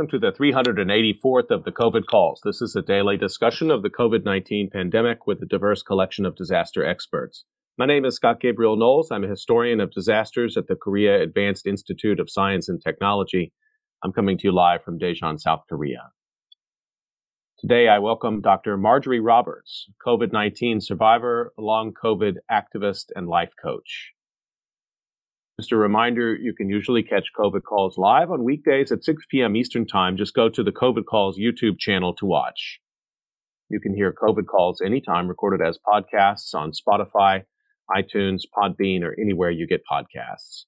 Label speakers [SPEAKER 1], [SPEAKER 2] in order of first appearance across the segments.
[SPEAKER 1] Welcome to the 384th of the COVID calls. This is a daily discussion of the COVID 19 pandemic with a diverse collection of disaster experts. My name is Scott Gabriel Knowles. I'm a historian of disasters at the Korea Advanced Institute of Science and Technology. I'm coming to you live from Daejeon, South Korea. Today, I welcome Dr. Marjorie Roberts, COVID 19 survivor, long COVID activist, and life coach. Just a reminder, you can usually catch COVID calls live on weekdays at 6 p.m. Eastern Time. Just go to the COVID calls YouTube channel to watch. You can hear COVID calls anytime recorded as podcasts on Spotify, iTunes, Podbean, or anywhere you get podcasts.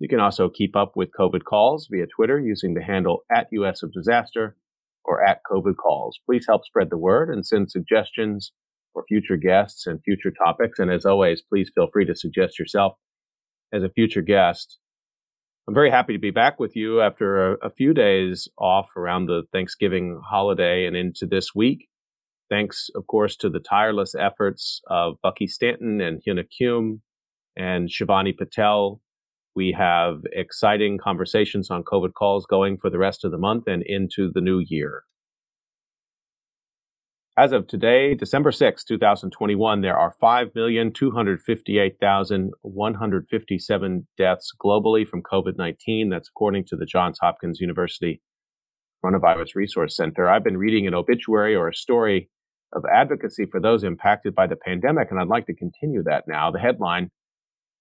[SPEAKER 1] You can also keep up with COVID calls via Twitter using the handle at US of Disaster or at COVID calls. Please help spread the word and send suggestions for future guests and future topics. And as always, please feel free to suggest yourself as a future guest. I'm very happy to be back with you after a, a, few days off around the Thanksgiving holiday and into this week. Thanks, of course, to the tireless efforts of Bucky Stanton and Hyuna Kim and Shivani Patel. We have exciting conversations on COVID calls going for the rest of the month and into the new year. As of today, December 6, 2021, there are 5,258,157 deaths globally from COVID 19. That's according to the Johns Hopkins University Coronavirus Resource Center. I've been reading an obituary or a story of advocacy for those impacted by the pandemic, and I'd like to continue that now. The headline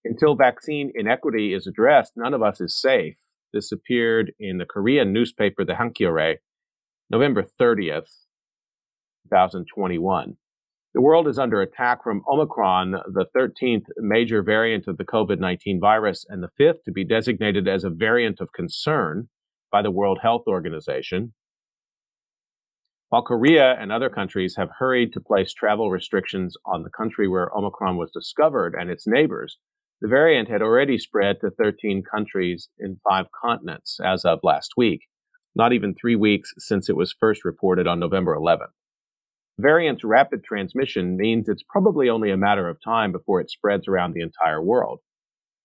[SPEAKER 1] Until vaccine inequity is addressed, none of us is safe. This appeared in the Korean newspaper, the Hankyoreh, November 30th. 2021. The world is under attack from Omicron, the 13th major variant of the COVID 19 virus, and the fifth to be designated as a variant of concern by the World Health Organization. While Korea and other countries have hurried to place travel restrictions on the country where Omicron was discovered and its neighbors, the variant had already spread to 13 countries in five continents as of last week, not even three weeks since it was first reported on November 11th. Variant's rapid transmission means it's probably only a matter of time before it spreads around the entire world.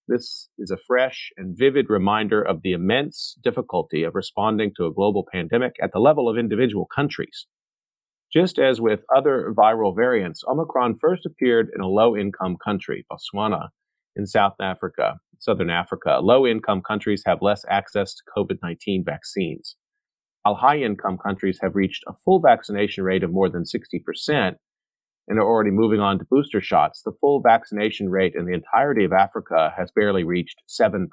[SPEAKER 1] This is a fresh and vivid reminder of the immense difficulty of responding to a global pandemic at the level of individual countries. Just as with other viral variants, Omicron first appeared in a low income country, Botswana, in South Africa, Southern Africa. Low income countries have less access to COVID 19 vaccines while high income countries have reached a full vaccination rate of more than 60% and are already moving on to booster shots, the full vaccination rate in the entirety of Africa has barely reached 7%.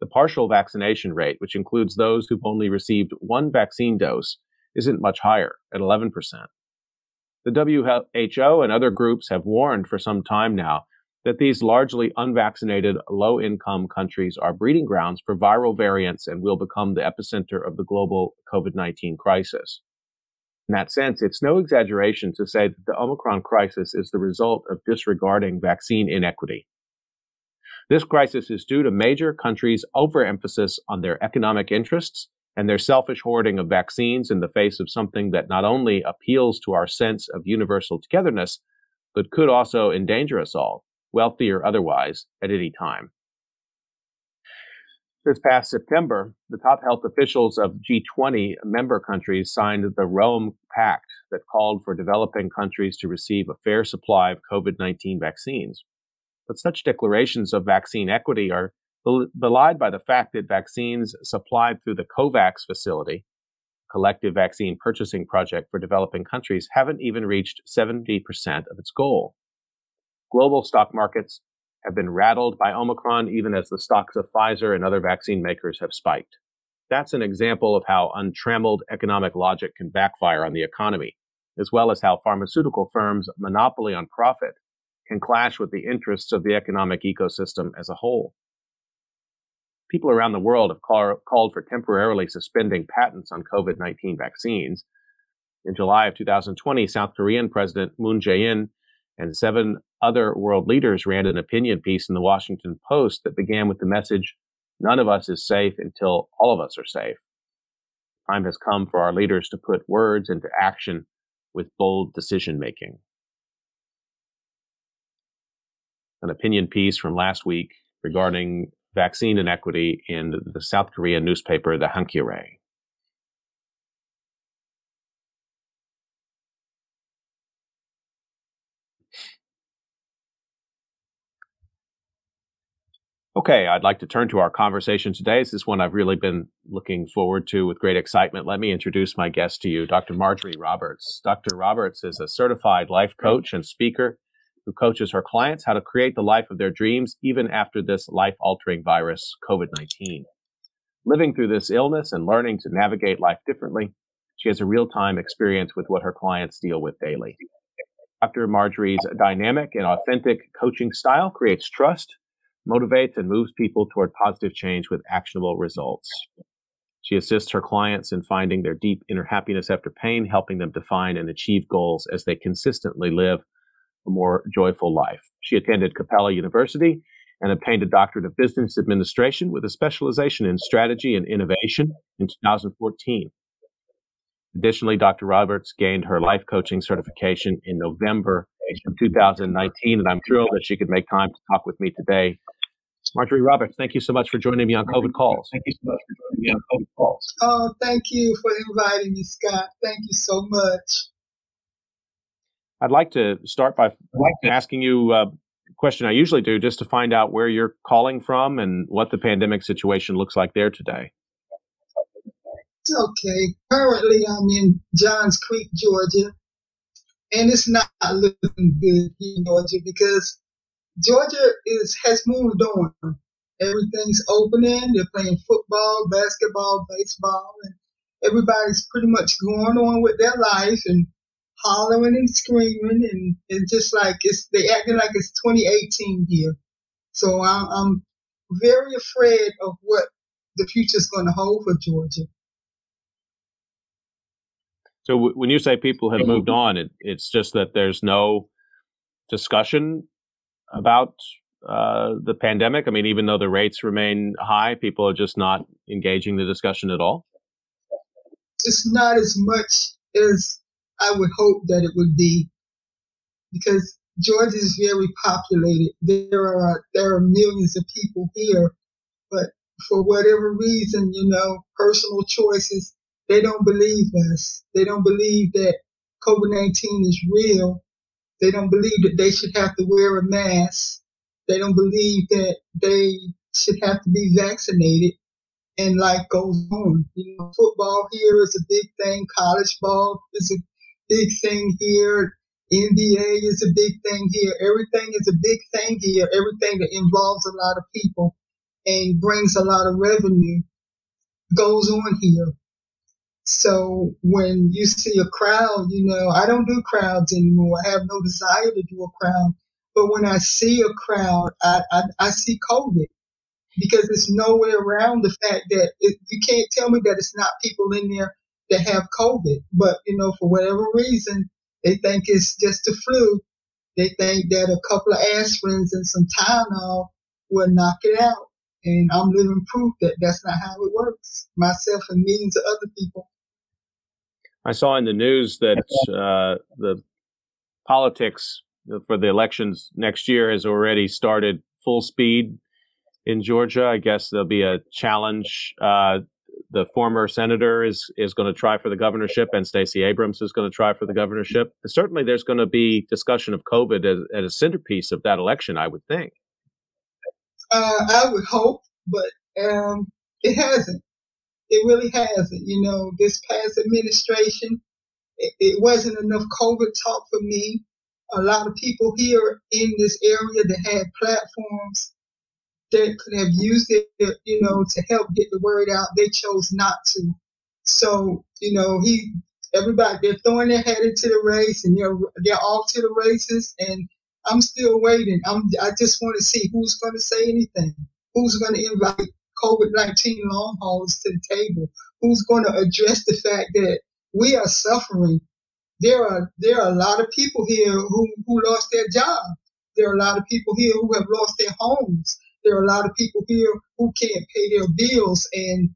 [SPEAKER 1] The partial vaccination rate, which includes those who've only received one vaccine dose, isn't much higher at 11%. The WHO and other groups have warned for some time now that these largely unvaccinated, low income countries are breeding grounds for viral variants and will become the epicenter of the global COVID 19 crisis. In that sense, it's no exaggeration to say that the Omicron crisis is the result of disregarding vaccine inequity. This crisis is due to major countries' overemphasis on their economic interests and their selfish hoarding of vaccines in the face of something that not only appeals to our sense of universal togetherness, but could also endanger us all wealthy or otherwise, at any time. This past September, the top health officials of G20 member countries signed the Rome Pact that called for developing countries to receive a fair supply of COVID 19 vaccines. But such declarations of vaccine equity are belied by the fact that vaccines supplied through the COVAX facility, collective vaccine purchasing project for developing countries, haven't even reached 70% of its goal. Global stock markets have been rattled by Omicron, even as the stocks of Pfizer and other vaccine makers have spiked. That's an example of how untrammeled economic logic can backfire on the economy, as well as how pharmaceutical firms' monopoly on profit can clash with the interests of the economic ecosystem as a whole. People around the world have call, called for temporarily suspending patents on COVID 19 vaccines. In July of 2020, South Korean President Moon Jae in and seven other world leaders ran an opinion piece in the Washington Post that began with the message none of us is safe until all of us are safe. Time has come for our leaders to put words into action with bold decision making. An opinion piece from last week regarding vaccine inequity in the South Korean newspaper, the Hankyoreh. Okay, I'd like to turn to our conversation today. This is one I've really been looking forward to with great excitement. Let me introduce my guest to you, Dr. Marjorie Roberts. Dr. Roberts is a certified life coach and speaker who coaches her clients how to create the life of their dreams even after this life altering virus, COVID 19. Living through this illness and learning to navigate life differently, she has a real time experience with what her clients deal with daily. Dr. Marjorie's dynamic and authentic coaching style creates trust motivates and moves people toward positive change with actionable results. She assists her clients in finding their deep inner happiness after pain, helping them define and achieve goals as they consistently live a more joyful life. She attended Capella University and obtained a doctorate of business administration with a specialization in strategy and innovation in 2014. Additionally, Dr. Roberts gained her life coaching certification in November of 2019, and I'm thrilled that she could make time to talk with me today Marjorie Roberts, thank you so much for joining me on COVID Calls.
[SPEAKER 2] Thank you so much for joining me on COVID Calls. Oh, thank you for inviting me, Scott. Thank you so much.
[SPEAKER 1] I'd like to start by like asking you uh, a question I usually do just to find out where you're calling from and what the pandemic situation looks like there today.
[SPEAKER 2] Okay. Currently, I'm in Johns Creek, Georgia, and it's not looking good in Georgia because Georgia is has moved on. Everything's opening. They're playing football, basketball, baseball, and everybody's pretty much going on with their life and hollering and screaming and, and just like it's they acting like it's 2018 here. So I'm, I'm very afraid of what the future's going to hold for Georgia.
[SPEAKER 1] So w- when you say people have moved on, it, it's just that there's no discussion about uh, the pandemic? I mean, even though the rates remain high, people are just not engaging the discussion at all.
[SPEAKER 2] It's not as much as I would hope that it would be, because Georgia is very populated. There are there are millions of people here, but for whatever reason, you know, personal choices, they don't believe us. They don't believe that COVID nineteen is real, they don't believe that they should have to wear a mask. They don't believe that they should have to be vaccinated. And life goes on. You know, football here is a big thing. College ball is a big thing here. NBA is a big thing here. Everything is a big thing here. Everything that involves a lot of people and brings a lot of revenue goes on here. So when you see a crowd, you know, I don't do crowds anymore. I have no desire to do a crowd. But when I see a crowd, I, I, I see COVID because there's no way around the fact that it, you can't tell me that it's not people in there that have COVID. But, you know, for whatever reason, they think it's just a flu. They think that a couple of aspirins and some Tylenol will knock it out. And I'm living proof that that's not how it works. Myself and millions of other people.
[SPEAKER 1] I saw in the news that uh, the politics for the elections next year has already started full speed in Georgia. I guess there'll be a challenge. Uh, the former senator is is going to try for the governorship, and Stacey Abrams is going to try for the governorship. Certainly, there's going to be discussion of COVID as, as a centerpiece of that election. I would think.
[SPEAKER 2] Uh, I would hope, but um, it hasn't. It really hasn't. You know, this past administration, it, it wasn't enough COVID talk for me. A lot of people here in this area that had platforms that could have used it, you know, to help get the word out, they chose not to. So, you know, he, everybody, they're throwing their head into the race and they're, they're off to the races. And I'm still waiting. I'm, I just want to see who's going to say anything, who's going to invite COVID 19 long haulers to the table? Who's going to address the fact that we are suffering? There are there are a lot of people here who, who lost their job. There are a lot of people here who have lost their homes. There are a lot of people here who can't pay their bills. And,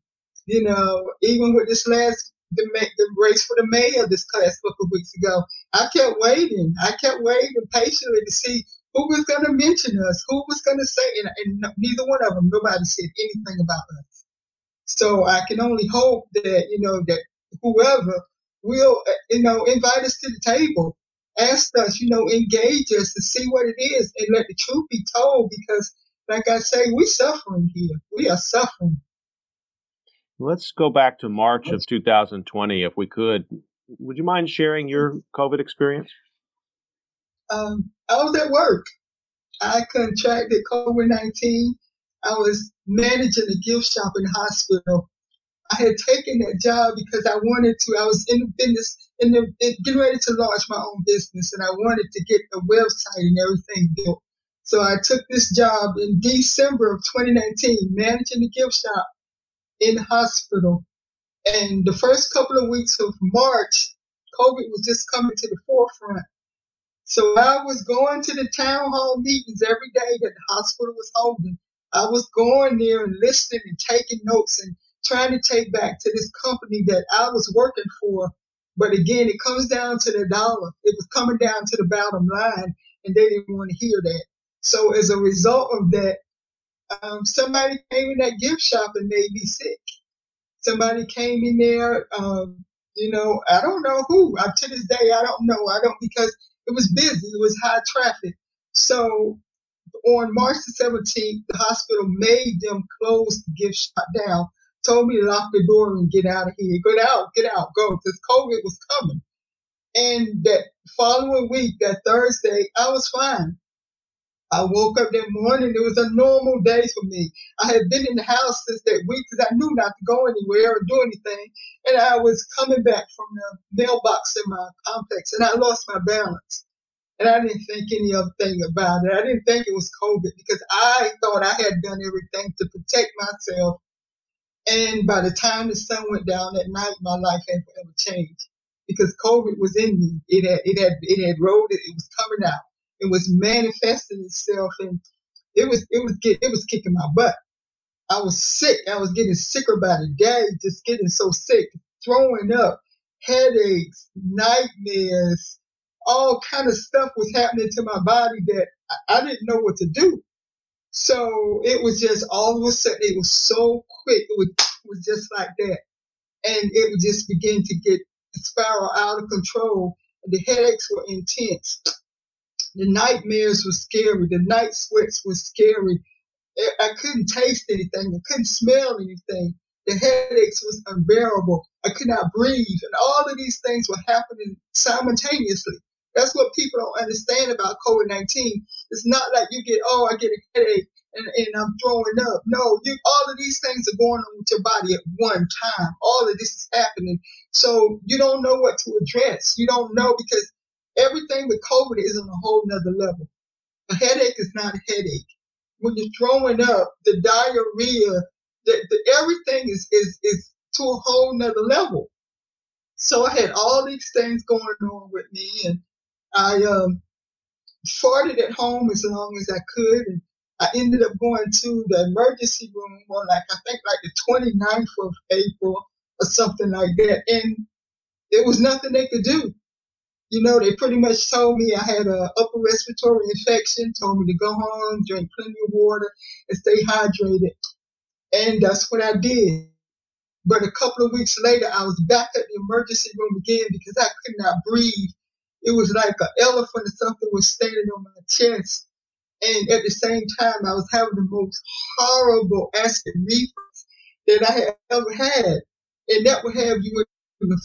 [SPEAKER 2] you know, even with this last the, the race for the mayor this last couple of weeks ago, I kept waiting. I kept waiting patiently to see who was going to mention us? Who was going to say? And, and neither one of them, nobody said anything about us. So I can only hope that you know that whoever will uh, you know invite us to the table, ask us, you know, engage us to see what it is, and let the truth be told. Because like I say, we're suffering here. We are suffering.
[SPEAKER 1] Let's go back to March of 2020, if we could. Would you mind sharing your COVID experience?
[SPEAKER 2] Um, I was at work. I contracted COVID 19. I was managing a gift shop in the hospital. I had taken that job because I wanted to. I was in the business, in the in, getting ready to launch my own business, and I wanted to get a website and everything built. So I took this job in December of 2019, managing the gift shop in hospital. And the first couple of weeks of March, COVID was just coming to the forefront. So I was going to the town hall meetings every day that the hospital was holding. I was going there and listening and taking notes and trying to take back to this company that I was working for. But again, it comes down to the dollar. It was coming down to the bottom line, and they didn't want to hear that. So as a result of that, um, somebody came in that gift shop and made me sick. Somebody came in there, um, you know, I don't know who. Uh, to this day, I don't know. I don't because it was busy. It was high traffic. So on March the 17th, the hospital made them close the gift shop down. Told me to lock the door and get out of here. Get out, get out, go, because COVID was coming. And that following week, that Thursday, I was fine. I woke up that morning. It was a normal day for me. I had been in the house since that week because I knew not to go anywhere or do anything. And I was coming back from the mailbox in my complex and I lost my balance. And I didn't think any other thing about it. I didn't think it was COVID because I thought I had done everything to protect myself. And by the time the sun went down that night, my life had forever changed because COVID was in me. It had, it had, it had rolled, it, it was coming out. It was manifesting itself and it was, it was, it was kicking my butt. I was sick. I was getting sicker by the day, just getting so sick, throwing up, headaches, nightmares, all kind of stuff was happening to my body that I, I didn't know what to do. So it was just all of a sudden, it was so quick. It was, it was just like that. And it would just begin to get spiral out of control. And the headaches were intense. The nightmares were scary. The night sweats were scary. I couldn't taste anything. I couldn't smell anything. The headaches was unbearable. I could not breathe. And all of these things were happening simultaneously. That's what people don't understand about COVID 19. It's not like you get, oh, I get a headache and, and I'm throwing up. No, you all of these things are going on with your body at one time. All of this is happening. So you don't know what to address. You don't know because everything with COVID is on a whole nother level. A headache is not a headache. When you're throwing up, the diarrhea, the, the everything is, is is to a whole nother level. So I had all these things going on with me and I um, farted at home as long as I could, and I ended up going to the emergency room on like I think like the 29th of April or something like that, and there was nothing they could do. You know, they pretty much told me I had a upper respiratory infection, told me to go home, drink plenty of water, and stay hydrated, and that's what I did. But a couple of weeks later, I was back at the emergency room again because I could not breathe it was like an elephant or something was standing on my chest. And at the same time, I was having the most horrible acid reflux that I had ever had. And that would have you in the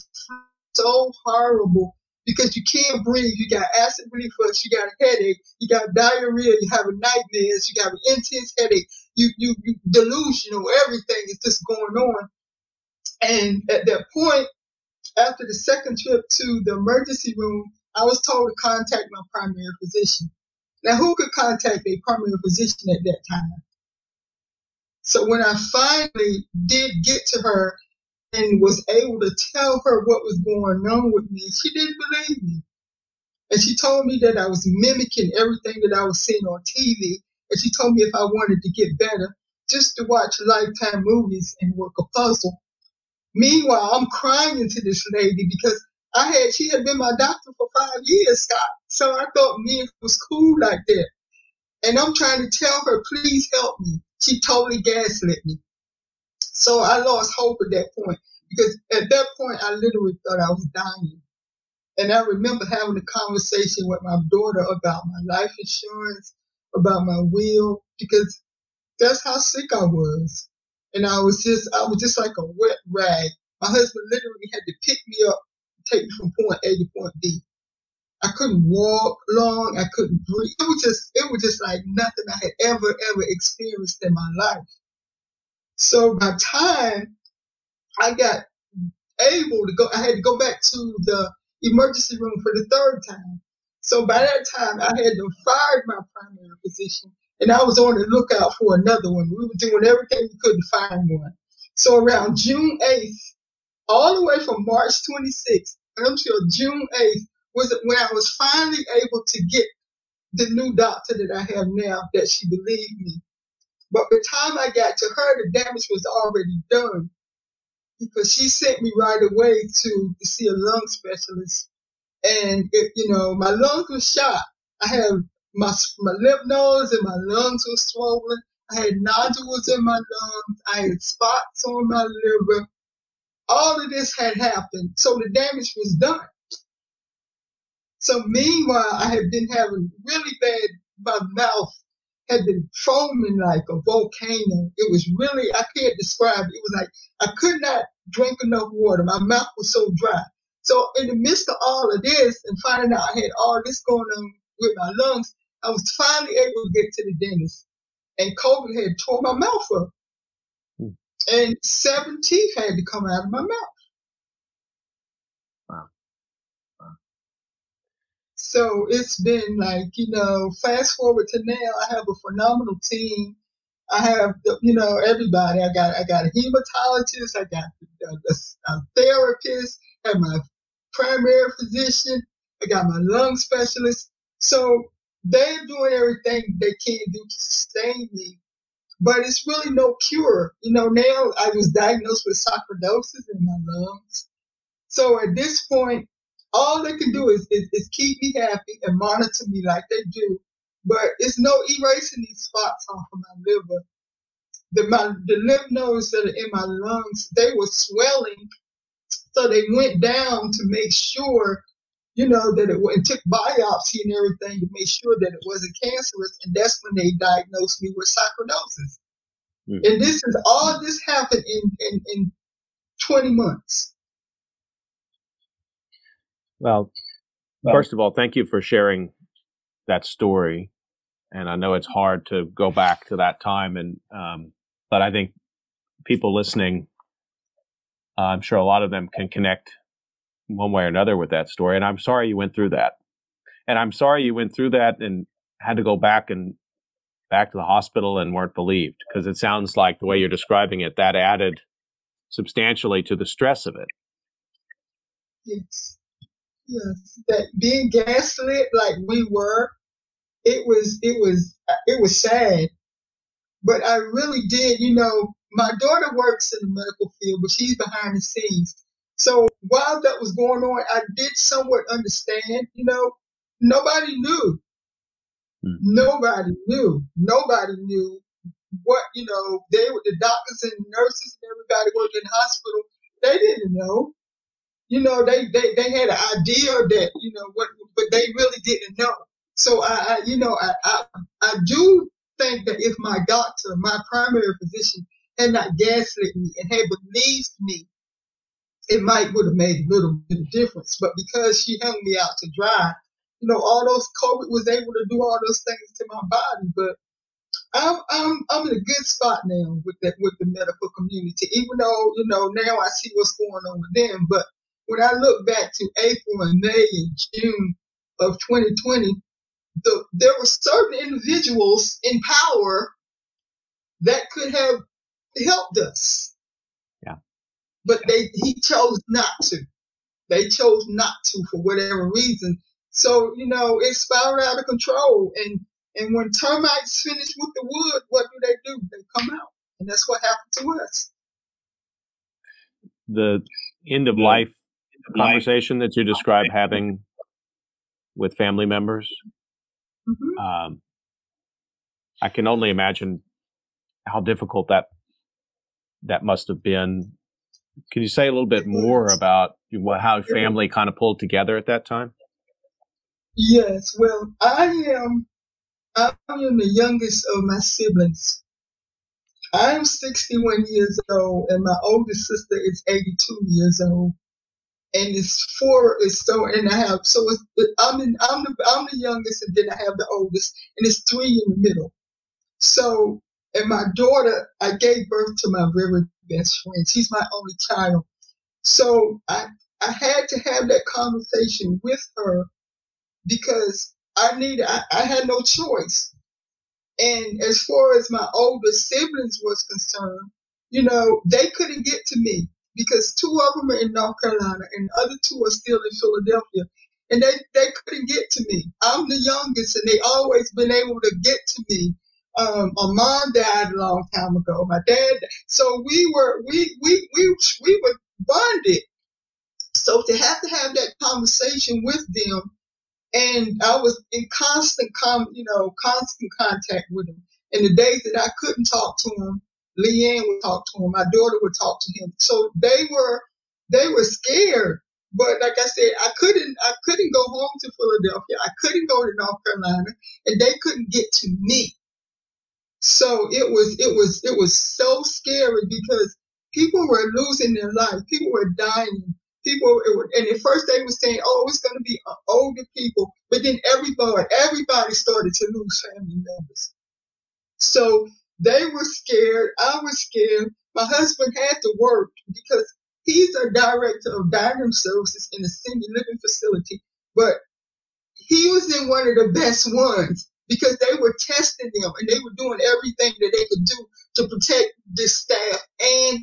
[SPEAKER 2] so horrible because you can't breathe. You got acid reflux, you got a headache, you got diarrhea, you have a nightmares, you got an intense headache, you, you, you delusional, everything is just going on. And at that point, after the second trip to the emergency room, I was told to contact my primary physician. Now, who could contact a primary physician at that time? So when I finally did get to her and was able to tell her what was going on with me, she didn't believe me. And she told me that I was mimicking everything that I was seeing on TV. And she told me if I wanted to get better, just to watch Lifetime movies and work a puzzle. Meanwhile, I'm crying to this lady because I had she had been my doctor for five years, Scott. So I thought me was cool like that. And I'm trying to tell her, please help me. She totally gaslit me. So I lost hope at that point because at that point I literally thought I was dying. And I remember having a conversation with my daughter about my life insurance, about my will, because That's how sick I was. And I was just, I was just like a wet rag. My husband literally had to pick me up, take me from point A to point B. I couldn't walk long. I couldn't breathe. It was just, it was just like nothing I had ever, ever experienced in my life. So by time I got able to go, I had to go back to the emergency room for the third time. So by that time, I had to fired my primary physician, and I was on the lookout for another one. We were doing everything we could to find one. So around June 8th, all the way from March 26th until June 8th was when I was finally able to get the new doctor that I have now that she believed me. But by the time I got to her, the damage was already done because she sent me right away to, to see a lung specialist. And, it, you know, my lungs were shot. I had my, my lymph nodes and my lungs were swollen. I had nodules in my lungs. I had spots on my liver. All of this had happened. So the damage was done. So meanwhile, I had been having really bad, my mouth had been foaming like a volcano. It was really, I can't describe it. It was like I could not drink enough water. My mouth was so dry. So in the midst of all of this and finding out I had all this going on with my lungs, I was finally able to get to the dentist. And COVID had tore my mouth up. Hmm. And seven teeth had to come out of my mouth. So it's been like, you know, fast forward to now, I have a phenomenal team. I have, the, you know, everybody. I got, I got a hematologist. I got a, a, a therapist. I my primary physician. I got my lung specialist. So they're doing everything they can do to sustain me. But it's really no cure. You know, now I was diagnosed with sarcoidosis in my lungs. So at this point, all they can do is, is, is keep me happy and monitor me like they do. But it's no erasing these spots off of my liver. The, my, the lymph nodes that are in my lungs, they were swelling. So they went down to make sure, you know, that it and took biopsy and everything to make sure that it wasn't cancerous. And that's when they diagnosed me with sarcoidosis. Mm. And this is all this happened in, in, in 20 months.
[SPEAKER 1] Well, well, first of all, thank you for sharing that story. And I know it's hard to go back to that time, and um, but I think people listening, uh, I'm sure a lot of them can connect one way or another with that story. And I'm sorry you went through that, and I'm sorry you went through that and had to go back and back to the hospital and weren't believed because it sounds like the way you're describing it that added substantially to the stress of it.
[SPEAKER 2] Yes. Yes, that being gaslit like we were, it was it was it was sad. But I really did, you know, my daughter works in the medical field, but she's behind the scenes. So while that was going on, I did somewhat understand, you know, nobody knew. Hmm. Nobody knew. Nobody knew what, you know, they were the doctors and nurses and everybody working in the hospital, they didn't know you know, they, they, they had an idea that, you know, what, but they really didn't know. So I, I you know, I, I, I do think that if my doctor, my primary physician, had not gaslit me and had believed me, it might would have made a little bit of difference. But because she hung me out to dry, you know, all those COVID was able to do all those things to my body. But I'm I'm I'm in a good spot now with that with the medical community. Even though you know now I see what's going on with them, but when I look back to April and May and June of 2020, the, there were certain individuals in power that could have helped us.
[SPEAKER 1] Yeah.
[SPEAKER 2] But they he chose not to. They chose not to for whatever reason. So, you know, it spiraled out of control. And and when termites finish with the wood, what do they do? They come out. And that's what happened to us.
[SPEAKER 1] The end of life conversation that you describe having with family members. Mm-hmm. Um, I can only imagine how difficult that that must have been. Can you say a little bit more about how family kind of pulled together at that time?
[SPEAKER 2] Yes. Well, I am I am the youngest of my siblings, I'm 61 years old, and my oldest sister is 82 years old, and it's four. It's so, and I have so it's, I'm the, I'm the I'm the youngest, and then I have the oldest, and it's three in the middle. So, and my daughter, I gave birth to my very best friend. She's my only child. So I I had to have that conversation with her because I needed I, I had no choice. And as far as my older siblings was concerned, you know, they couldn't get to me because two of them are in North Carolina and the other two are still in Philadelphia. And they, they couldn't get to me. I'm the youngest and they always been able to get to me. Um, my mom died a long time ago. My dad, so we were, we, we, we, we were bonded. So to have to have that conversation with them and I was in constant, com, you know, constant contact with them. And the days that I couldn't talk to him, Leanne would talk to him. My daughter would talk to him. So they were, they were scared. But like I said, I couldn't, I couldn't go home to Philadelphia. I couldn't go to North Carolina, and they couldn't get to me. So it was, it was, it was so scary because people were losing their life. People were dying people, and at first they were saying, "Oh, it's going to be uh, older people," but then everybody, everybody started to lose family members. So they were scared. I was scared. My husband had to work because he's a director of dining services in a senior living facility, but he was in one of the best ones because they were testing them and they were doing everything that they could do to protect the staff and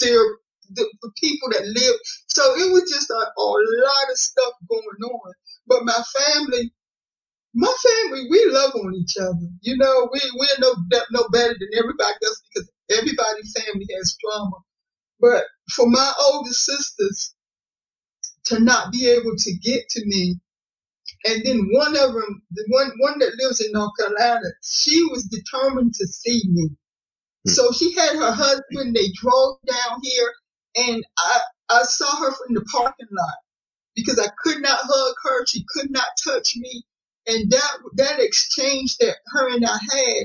[SPEAKER 2] their the, the people that live. So it was just a, a lot of stuff going on. But my family, my family, we love on each other. You know, we we're no no better than everybody else because everybody's family has trauma. But for my older sisters to not be able to get to me, and then one of them, the one one that lives in North Carolina, she was determined to see me. Hmm. So she had her husband. They drove down here and I, I saw her from the parking lot because I could not hug her. She could not touch me. And that, that exchange that her and I had,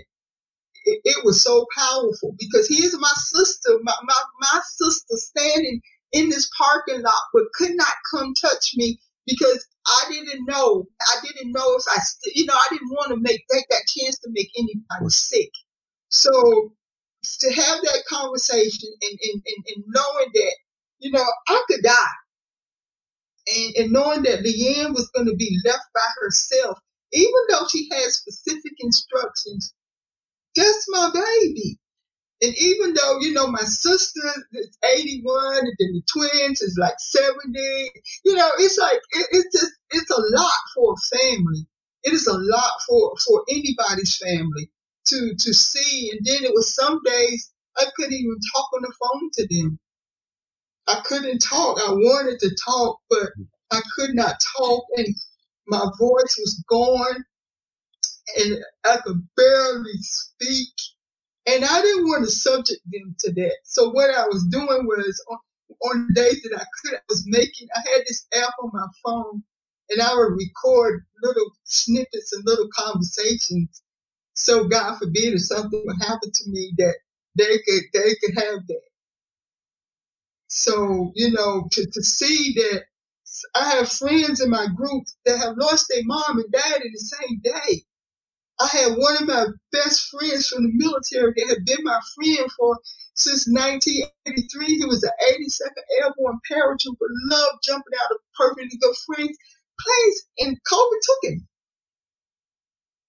[SPEAKER 2] it, it was so powerful because here's my sister, my, my, my sister standing in this parking lot, but could not come touch me because I didn't know. I didn't know if I, you know, I didn't want to make take that chance to make anybody sick. So to have that conversation and, and, and, and knowing that, you know, I could die. And, and knowing that Leanne was going to be left by herself, even though she had specific instructions, that's my baby. And even though, you know, my sister is 81 and then the twins is like 70, you know, it's like, it, it's just, it's a lot for a family. It is a lot for, for anybody's family to to see. And then it was some days I couldn't even talk on the phone to them. I couldn't talk. I wanted to talk, but I could not talk, and my voice was gone, and I could barely speak. And I didn't want to subject them to that. So what I was doing was on, on days that I could, I was making. I had this app on my phone, and I would record little snippets and little conversations so God forbid if something would happen to me that they could they could have that. So, you know, to, to see that I have friends in my group that have lost their mom and dad in the same day. I had one of my best friends from the military that had been my friend for since 1983. He was an 82nd Airborne paratrooper, loved jumping out of perfectly good friends. Plays and COVID took him.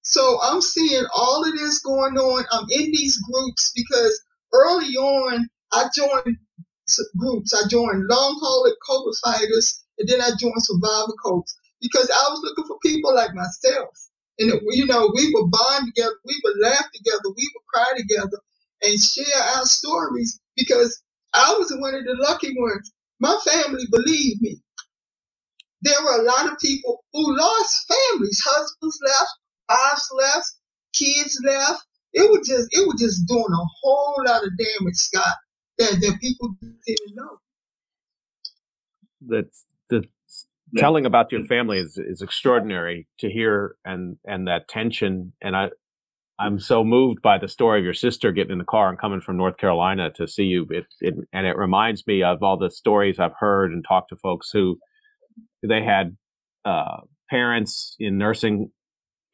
[SPEAKER 2] So I'm seeing all of this going on. I'm in these groups because early on I joined groups. I joined long haul COVID fighters, and then I joined Survivor Corps because I was looking for people like myself. And it, you know, we would bond together, we would laugh together, we would cry together, and share our stories because I was one of the lucky ones. My family believed me. There were a lot of people who lost families, husbands left, wives left, kids left. It was just it was just doing a whole lot of damage, Scott, that, that people didn't know.
[SPEAKER 1] That's the telling about your family is, is extraordinary to hear and and that tension. And I I'm so moved by the story of your sister getting in the car and coming from North Carolina to see you. It, it, and it reminds me of all the stories I've heard and talked to folks who they had uh, parents in nursing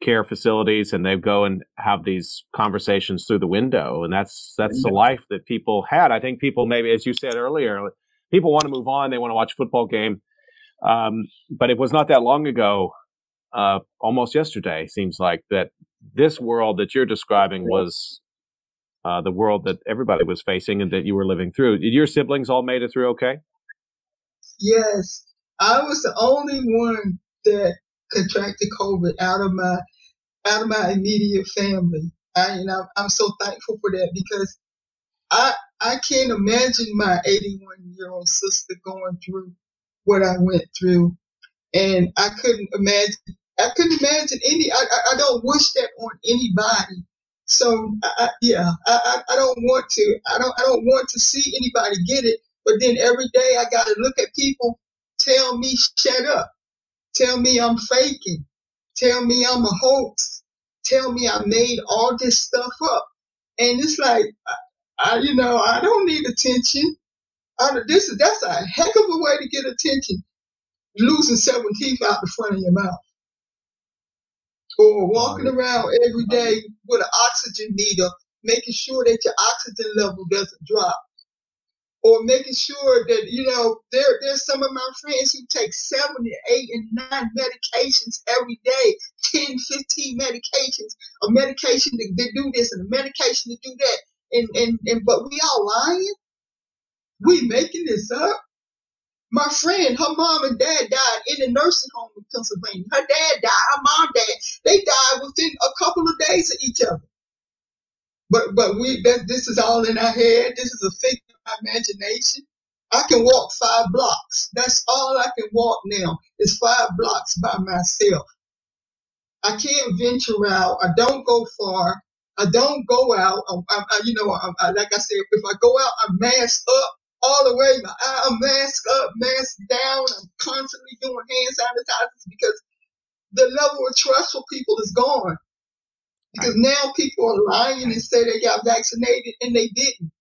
[SPEAKER 1] care facilities and they go and have these conversations through the window. And that's that's the life that people had. I think people maybe as you said earlier people want to move on. They want to watch a football game um, but it was not that long ago uh, almost yesterday seems like that this world that you're describing was uh, the world that everybody was facing and that you were living through. Did your siblings all made it through okay?
[SPEAKER 2] Yes. I was the only one that contracted COVID out of my out of my immediate family. I, and I'm, I'm so thankful for that because I I can't imagine my 81 year old sister going through what I went through, and I couldn't imagine. I couldn't imagine any. I, I, I don't wish that on anybody. So I, yeah, I, I don't want to. I don't I don't want to see anybody get it. But then every day I got to look at people tell me shut up. Tell me I'm faking. Tell me I'm a hoax. Tell me I made all this stuff up. And it's like, I, I you know, I don't need attention. I, this is that's a heck of a way to get attention. Losing seven teeth out the front of your mouth, or walking around every day with an oxygen meter, making sure that your oxygen level doesn't drop. Or making sure that you know there there's some of my friends who take seven and eight and nine medications every day 10 15 medications a medication to, to do this and a medication to do that. And and and but we all lying we making this up my friend, her mom and dad died in a nursing home in Pennsylvania. Her dad died, her mom died. They died within a couple of days of each other. But but we that this is all in our head. This is a fake imagination. I can walk five blocks. That's all I can walk now is five blocks by myself. I can't venture out. I don't go far. I don't go out. I, I, you know, I, like I said, if I go out, I'm masked up all the way. I'm masked up, mask down. I'm constantly doing hand sanitizers because the level of trust for people is gone. Because now people are lying and say they got vaccinated and they didn't.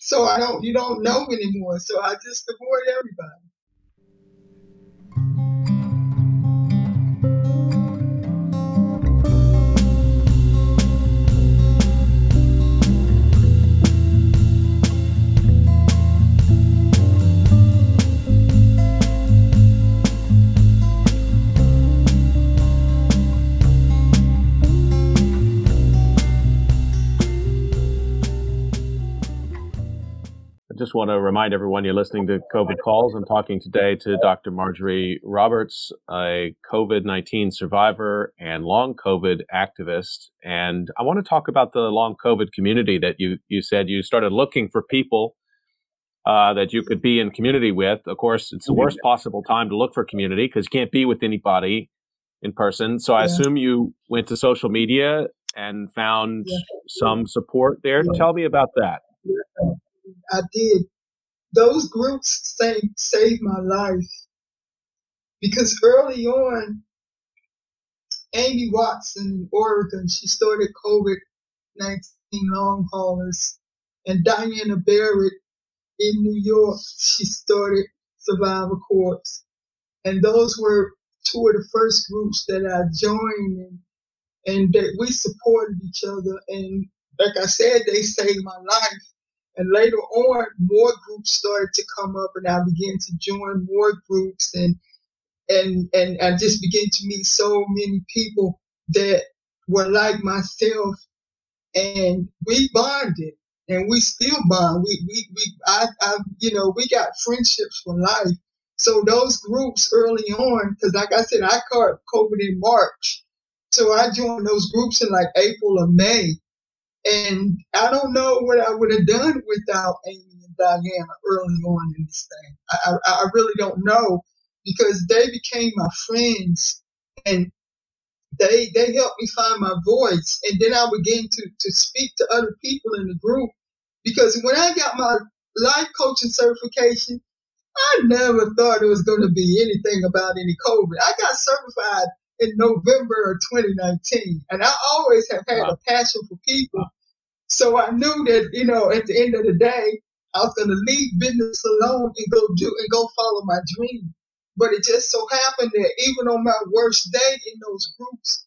[SPEAKER 2] So I don't, you don't know anymore. So I just avoid everybody.
[SPEAKER 1] Just want to remind everyone you're listening to COVID Calls. I'm talking today to Dr. Marjorie Roberts, a COVID 19 survivor and long COVID activist. And I want to talk about the long COVID community that you, you said you started looking for people uh, that you could be in community with. Of course, it's the worst possible time to look for community because you can't be with anybody in person. So I yeah. assume you went to social media and found yeah. some support there. Yeah. Tell me about that.
[SPEAKER 2] I did. Those groups saved, saved my life because early on, Amy Watson in Oregon, she started COVID 19 long haulers, and Diana Berrent in New York, she started Survivor Corps. And those were two of the first groups that I joined and, and that we supported each other. And like I said, they saved my life. And later on, more groups started to come up, and I began to join more groups, and and and I just began to meet so many people that were like myself, and we bonded, and we still bond. We we we I, I you know we got friendships for life. So those groups early on, because like I said, I caught COVID in March, so I joined those groups in like April or May, and I don't know what I would have done without Amy and Diana early on in this thing. I, I, I really don't know because they became my friends and they they helped me find my voice. And then I began to, to speak to other people in the group because when I got my life coaching certification, I never thought it was going to be anything about any COVID. I got certified in November of 2019. And I always have had wow. a passion for people. So I knew that, you know, at the end of the day, I was going to leave business alone and go do and go follow my dream. But it just so happened that even on my worst day in those groups,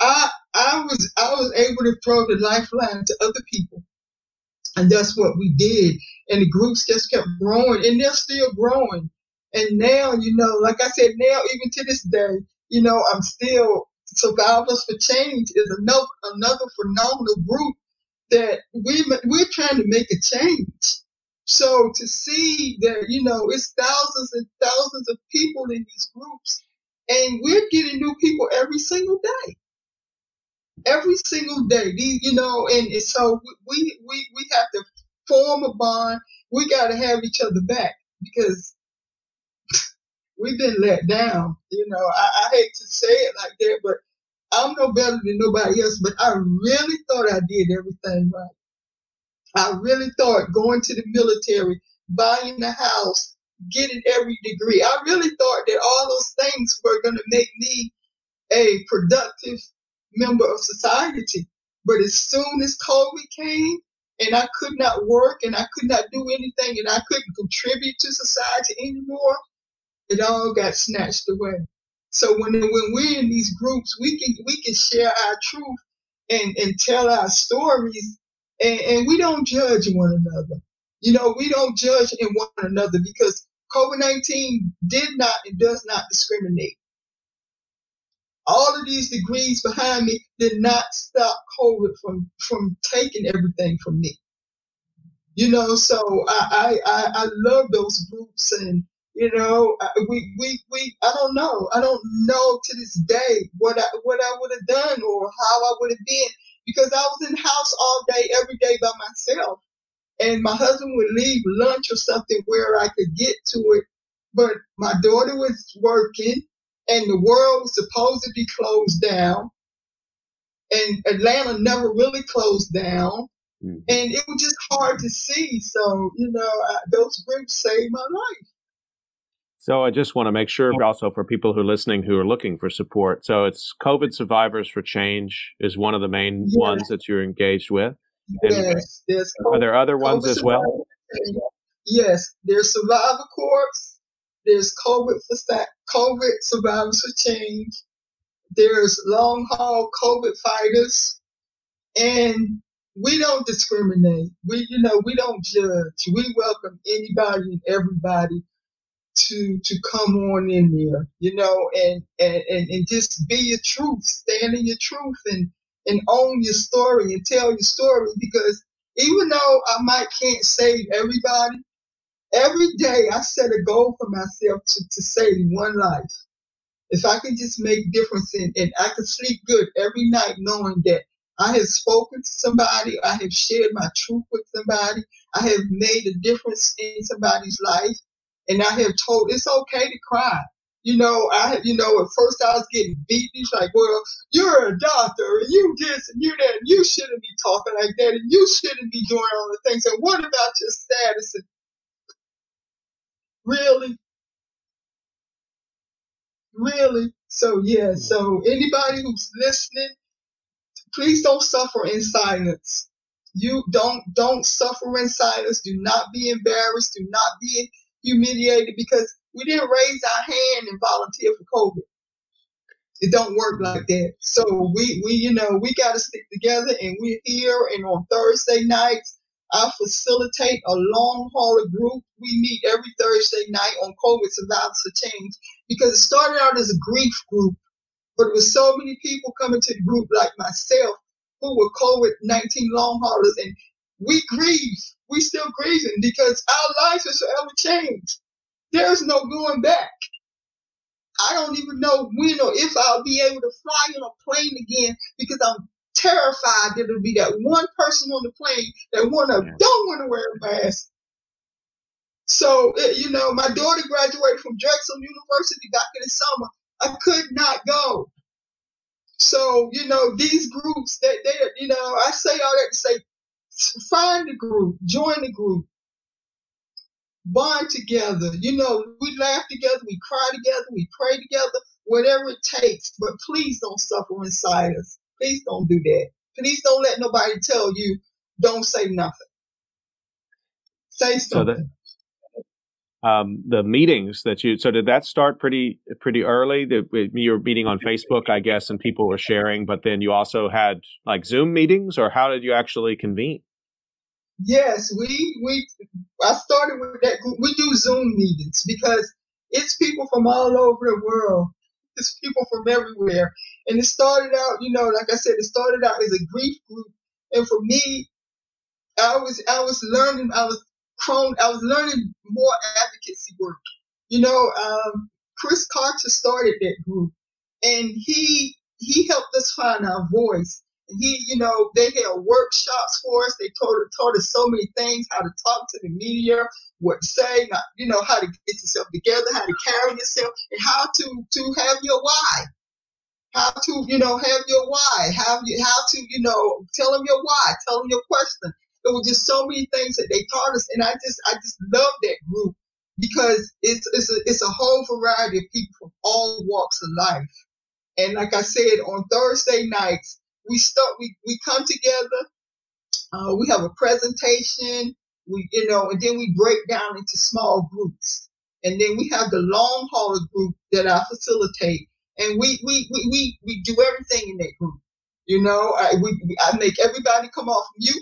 [SPEAKER 2] I I was I was able to throw the lifeline to other people. And that's what we did. And the groups just kept growing and they're still growing. And now, you know, like I said, now even to this day, you know, I'm still Survivors for Change is another another phenomenal group that we we're trying to make a change. So to see that, you know, it's thousands and thousands of people in these groups, and we're getting new people every single day. Every single day, these, you know, and, and so we we we have to form a bond. We got to have each other back because we've been let down. You know, I, I hate to say it like that, but I'm no better than nobody else. But I really thought I did everything right. I really thought going to the military, buying a house, getting every degree. I really thought that all those things were going to make me a productive member of society. But as soon as COVID came and I could not work and I could not do anything and I couldn't contribute to society anymore, it all got snatched away. So when when we're in these groups, we can we can share our truth and and tell our stories and, and we don't judge one another. You know, we don't judge in one another because COVID 19 did not and does not discriminate. All of these degrees behind me did not stop COVID from, from taking everything from me. You know, so I, I, I, I love those groups and, you know, we, we, we, I don't know. I don't know to this day what I, what I would have done or how I would have been because I was in the house all day, every day by myself. And my husband would leave lunch or something where I could get to it. But my daughter was working and the world was supposed to be closed down. And Atlanta never really closed down. Mm-hmm. And it was just hard to see. So, you know, I, those groups saved my life.
[SPEAKER 1] So I just want to make sure also for people who are listening who are looking for support. So it's COVID Survivors for Change is one of the main yes. ones that you're engaged with.
[SPEAKER 2] Yes,
[SPEAKER 1] yes. Are there other ones as well?
[SPEAKER 2] Yes, there's Survivor Corps. There's COVID for COVID Survivors for Change. There's long haul COVID fighters, and we don't discriminate. We, you know, we don't judge. We welcome anybody and everybody to to come on in there, you know, and and and, and just be your truth, stand in your truth, and and own your story and tell your story. Because even though I might can't save everybody, every day I set a goal for myself to, to save one life. If I can just make difference in, and I can sleep good every night knowing that I have spoken to somebody, I have shared my truth with somebody, I have made a difference in somebody's life, and I have told it's okay to cry. You know, I you know at first I was getting beaten. He's like, "Well, you're a doctor, and you this and you that, and you shouldn't be talking like that, and you shouldn't be doing all the things. And what about your status?" And really, really. So yeah. Hmm. So anybody who's listening, please don't suffer in silence. You don't don't suffer in silence. Do not be embarrassed. Do not be humiliated because we didn't raise our hand and volunteer for COVID. It don't work like that. So we, we you know, we got to stick together and we're here and on Thursday nights, I facilitate a long hauler group. We meet every Thursday night on COVID Survivors for Change because it started out as a grief group, but it was so many people coming to the group like myself who were COVID 19 long haulers and we grieve we still grieving because our lives is forever changed. There's no going back. I don't even know when or if I'll be able to fly on a plane again because I'm terrified that it'll be that one person on the plane that wanna don't want to wear a mask. So eh, you know, my daughter graduated from Drexel University back in the summer. I could not go. So you know, these groups that they, you know, I say all that to say find a group, join a group, bond together. You know, we laugh together, we cry together, we pray together. whatever it takes, but please don't suffer inside us. Please don't do that. Please don't let nobody tell you, don't say nothing. Say something. So that,
[SPEAKER 1] um, the meetings that you so did that start pretty pretty early the, you were meeting on facebook i guess and people were sharing but then you also had like zoom meetings or how did you actually convene
[SPEAKER 2] yes we we i started with that group. We do zoom meetings because it's people from all over the world. It's people from everywhere. And it started out you know like i said it started out as a grief group. And for me i was i was learning i was prone, I was learning more advocacy work. You know, um, Chris Carter started that group. And he, he helped us find our voice. He, you know, they had workshops for us. They taught, taught us so many things, how to talk to the media, what to say, not, you know, how to get yourself together, how to carry yourself, and how to, to have your why how to, you know, have your why, how you, how to, you know, tell them your why, tell them your question, there were just so many things that they taught us, and I just I just love that group because it's it's a it's a whole variety of people from all walks of life. And like I said, on Thursday nights we start we we come together. Uh, we have a presentation. We you know, and then we break down into small groups, and then we have the long hauler group that I facilitate, and we we we we, we do everything in that group. You know, I we I make everybody come off mute.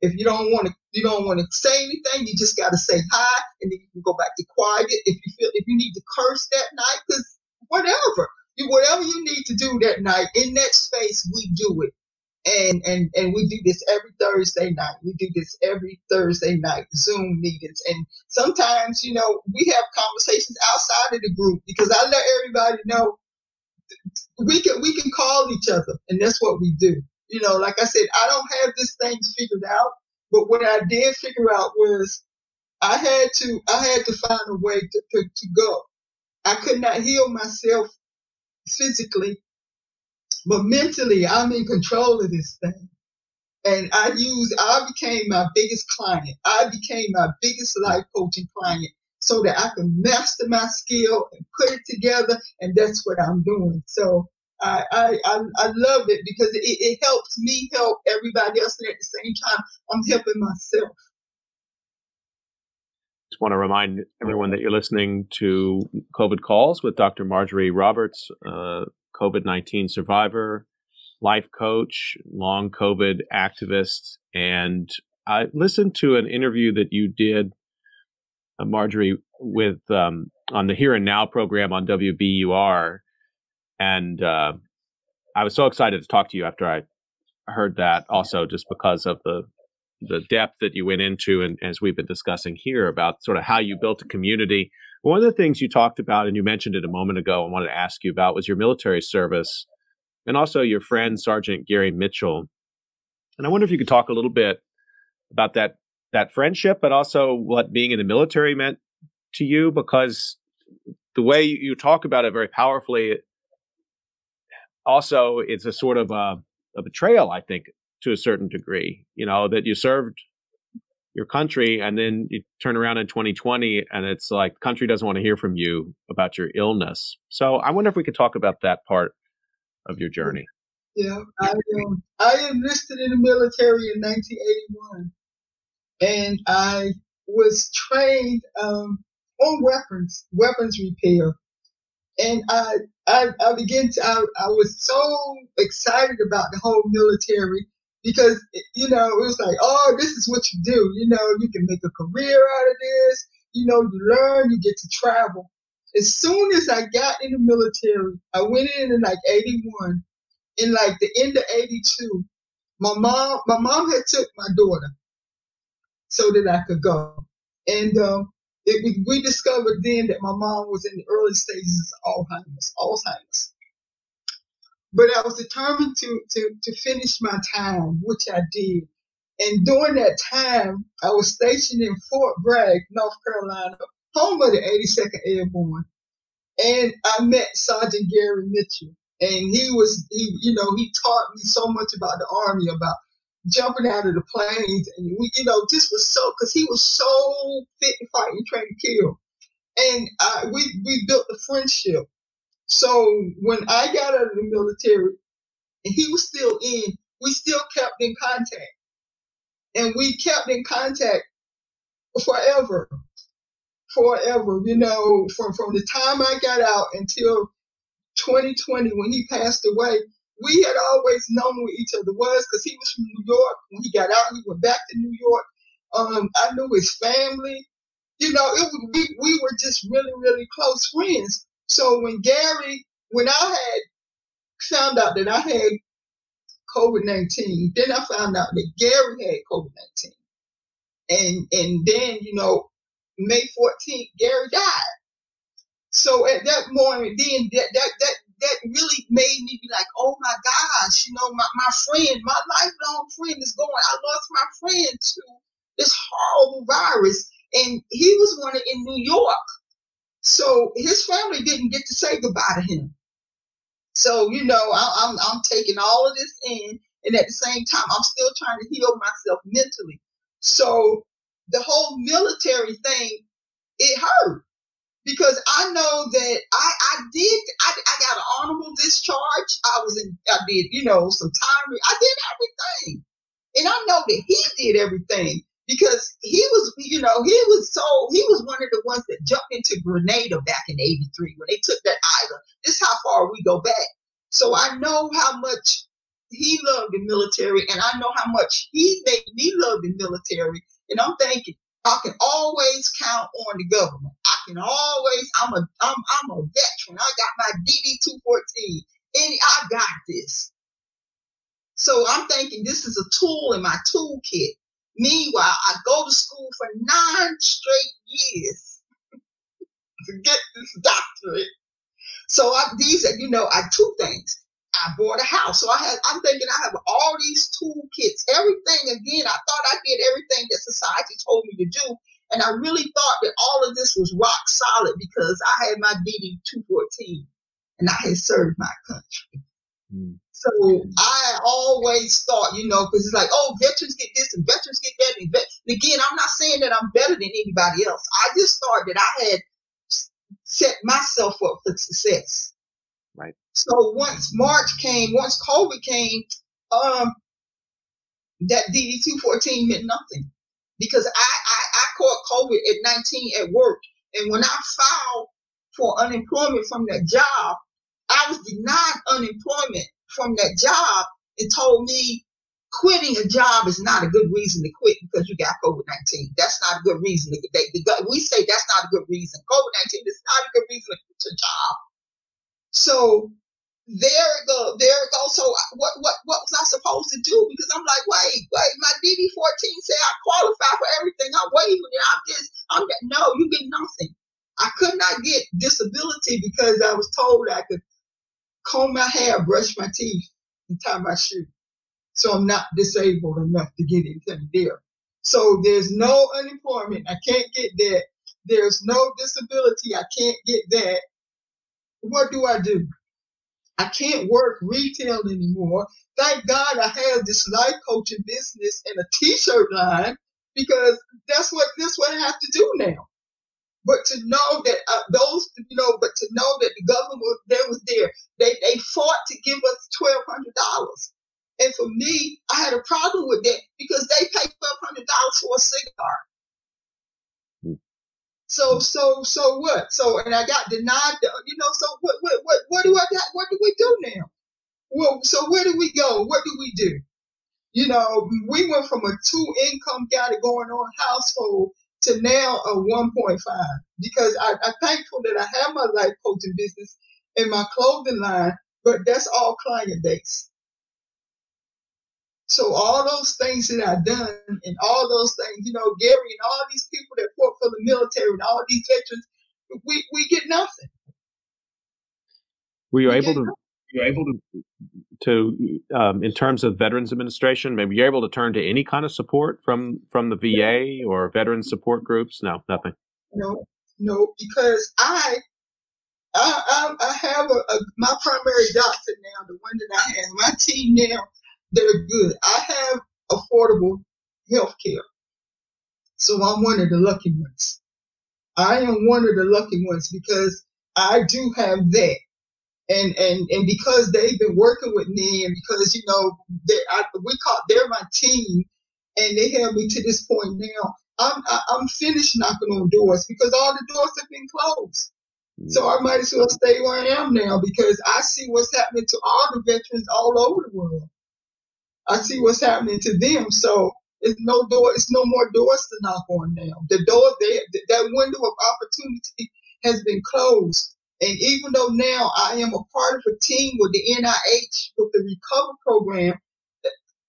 [SPEAKER 2] If you don't want to, you don't want to say anything. You just got to say hi, and then you can go back to quiet. If you feel, if you need to curse that night, because whatever, you whatever you need to do that night in that space, we do it. And and and we do this every Thursday night. We do this every Thursday night Zoom meetings, and sometimes you know we have conversations outside of the group because I let everybody know we can we can call each other, and that's what we do you know, like I said, I don't have this thing figured out, but what I did figure out was I had to I had to find a way to, to, to go. I could not heal myself physically, but mentally I'm in control of this thing. And I use I became my biggest client. I became my biggest life coaching client so that I can master my skill and put it together. And that's what I'm doing. So I, I, I, love it because it, it helps me help everybody else. And at the same time, I'm helping myself.
[SPEAKER 1] Just want to remind everyone that you're listening to COVID Calls with Dr. Marjorie Roberts, uh, COVID 19 survivor, life coach, long COVID activist. And I listened to an interview that you did, uh, Marjorie, with um, on the Here and Now program on WBUR and uh, I was so excited to talk to you after I heard that. Also, just because of the the depth that you went into, and as we've been discussing here about sort of how you built a community. One of the things you talked about, and you mentioned it a moment ago, I wanted to ask you about was your military service, and also your friend Sergeant Gary Mitchell. And I wonder if you could talk a little bit about that that friendship, but also what being in the military meant to you, because the way you talk about it very powerfully also it's a sort of a, a betrayal, I think, to a certain degree. You know that you served your country and then you turn around in 2020 and it's like country doesn't want to hear from you about your illness. So I wonder if we could talk about that part of your journey.
[SPEAKER 2] Yeah, I um, I enlisted in the military in 1981, and I was trained um, on weapons, weapons repair and I, I, I began to, I, I was so excited about the whole military because, you know, it was like, oh, this is what you do. You know, you can make a career out of this. You know, you learn, you get to travel. As soon as I got in the military, I went in in like 81. In like the end of 82, my mom, my mom had took my daughter so that I could go. And um, it, we discovered then that my mom was in the early stages of Alzheimer's. Alzheimer's. But I was determined to, to, to finish my time, which I did. And during that time, I was stationed in Fort Bragg, North Carolina, home of the 82nd Airborne. And I met Sergeant Gary Mitchell. And he was, he, you know, he taught me so much about the Army, about jumping out of the planes, and we, you know, just was so because he was so fit and fight and trained to kill, and uh, we we built a friendship, So when I got out of the military and he was still in, we still kept in contact. And we kept in contact forever. Forever. You know, from, from the time I got out until 2020 when he passed away, we had always known where each other was because he was from New York. When he got out, he went back to New York. Um, I knew his family. You know, it was, we, we were just really, really close friends. So when Gary, when I had found out that I had COVID 19, then I found out that Gary had COVID 19. And, and then, you know, May 14th, Gary died. So at that moment, then that, that, that, that really made me be like, oh my gosh, you know, my, my friend, my lifelong friend is going. I lost my friend to this horrible virus. And he was one in New York. So his family didn't get to say goodbye to him. So, you know, I, I'm, I'm taking all of this in. And at the same time, I'm still trying to heal myself mentally. So the whole military thing, it hurt because I know that I, I did, I, I got an honorable discharge. I was in, I did, you know, some time. I did everything. And I know that he did everything because he was, you know, he was so, he was one of the ones that jumped into Grenada back in 83 when they took that island. This is how far we go back. So I know how much he loved the military and I know how much he made me love the military. And I'm thinking, I can always count on the government. I can always, I'm a, I'm, I'm a veteran. I got my DD 214. And I got this. So I'm thinking this is a tool in my toolkit. Meanwhile, I go to school for nine straight years to get this doctorate. So I, these are, you know, I two things. I bought a house. So I had, I'm thinking I have all these toolkits, everything again. I thought I did everything that society told me to do. And I really thought that all of this was rock solid because I had my DD 214 and I had served my country. Mm. So I always thought, you know, because it's like, oh, veterans get this and veterans get that. And, vet- and again, I'm not saying that I'm better than anybody else. I just thought that I had set myself up for success.
[SPEAKER 1] Right.
[SPEAKER 2] So once March came, once COVID came, um, that DD two fourteen meant nothing because I, I I caught COVID at nineteen at work, and when I filed for unemployment from that job, I was denied unemployment from that job and told me quitting a job is not a good reason to quit because you got COVID 19. That's not a good reason. To, they, we say that's not a good reason. COVID 19 is not a good reason to quit a job. So there it go, there it goes. So uh, what what what was I supposed to do? Because I'm like, wait, wait, my DD 14 said I qualify for everything. I'm waiting I'm just I'm no, you get nothing. I could not get disability because I was told I could comb my hair, brush my teeth, and tie my shoe. So I'm not disabled enough to get anything there. So there's no unemployment. I can't get that. There's no disability. I can't get that. What do I do? I can't work retail anymore. Thank God I have this life coaching business and a t-shirt line because that's what that's what I have to do now. But to know that uh, those, you know, but to know that the government was, they was there, they they fought to give us twelve hundred dollars, and for me, I had a problem with that because they paid twelve hundred dollars for a cigar. So so so what? So and I got denied. The, you know. So what what what what do I got? What do we do now? Well, so where do we go? What do we do? You know, we went from a two income guy going on household to now a 1.5 because I, I'm thankful that I have my life coaching business and my clothing line, but that's all client based. So all those things that I've done and all those things, you know, Gary and all these people that fought for the military and all these veterans, we, we get nothing.
[SPEAKER 1] Were you we able to? Were You able to to um, in terms of Veterans Administration, maybe you're able to turn to any kind of support from from the VA or veteran support groups? No, nothing.
[SPEAKER 2] No, no, because I I, I, I have a, a, my primary doctor now, the one that I have, my team now they're good. I have affordable health care. So I'm one of the lucky ones. I am one of the lucky ones because I do have that. And and and because they've been working with me, and because you know they we call they're my team, and they have me to this point now. I'm I, am i am finished knocking on doors because all the doors have been closed. So I might as well stay where I am now because I see what's happening to all the veterans all over the world. I see what's happening to them. So it's no door. It's no more doors to knock on now. The door, they, that window of opportunity has been closed. And even though now I am a part of a team with the NIH with the Recover program,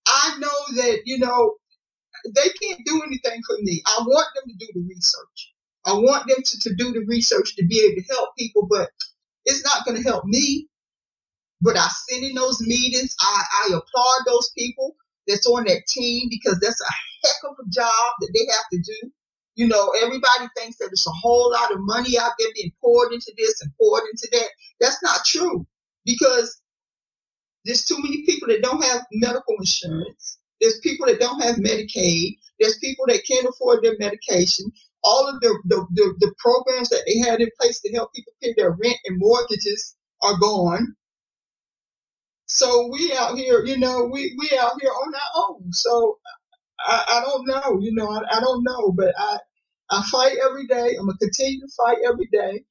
[SPEAKER 2] I know that you know they can't do anything for me. I want them to do the research. I want them to, to do the research to be able to help people, but it's not going to help me. But I sit in those meetings. I, I applaud those people that's on that team because that's a heck of a job that they have to do. You know, everybody thinks that it's a whole lot of money out there being poured into this and poured into that. That's not true because there's too many people that don't have medical insurance. There's people that don't have Medicaid. There's people that can't afford their medication. All of the, the, the, the programs that they had in place to help people pay their rent and mortgages are gone. So we out here, you know, we, we out here on our own. So I, I don't know, you know, I, I don't know, but I, I fight every day. I'm gonna continue to fight every day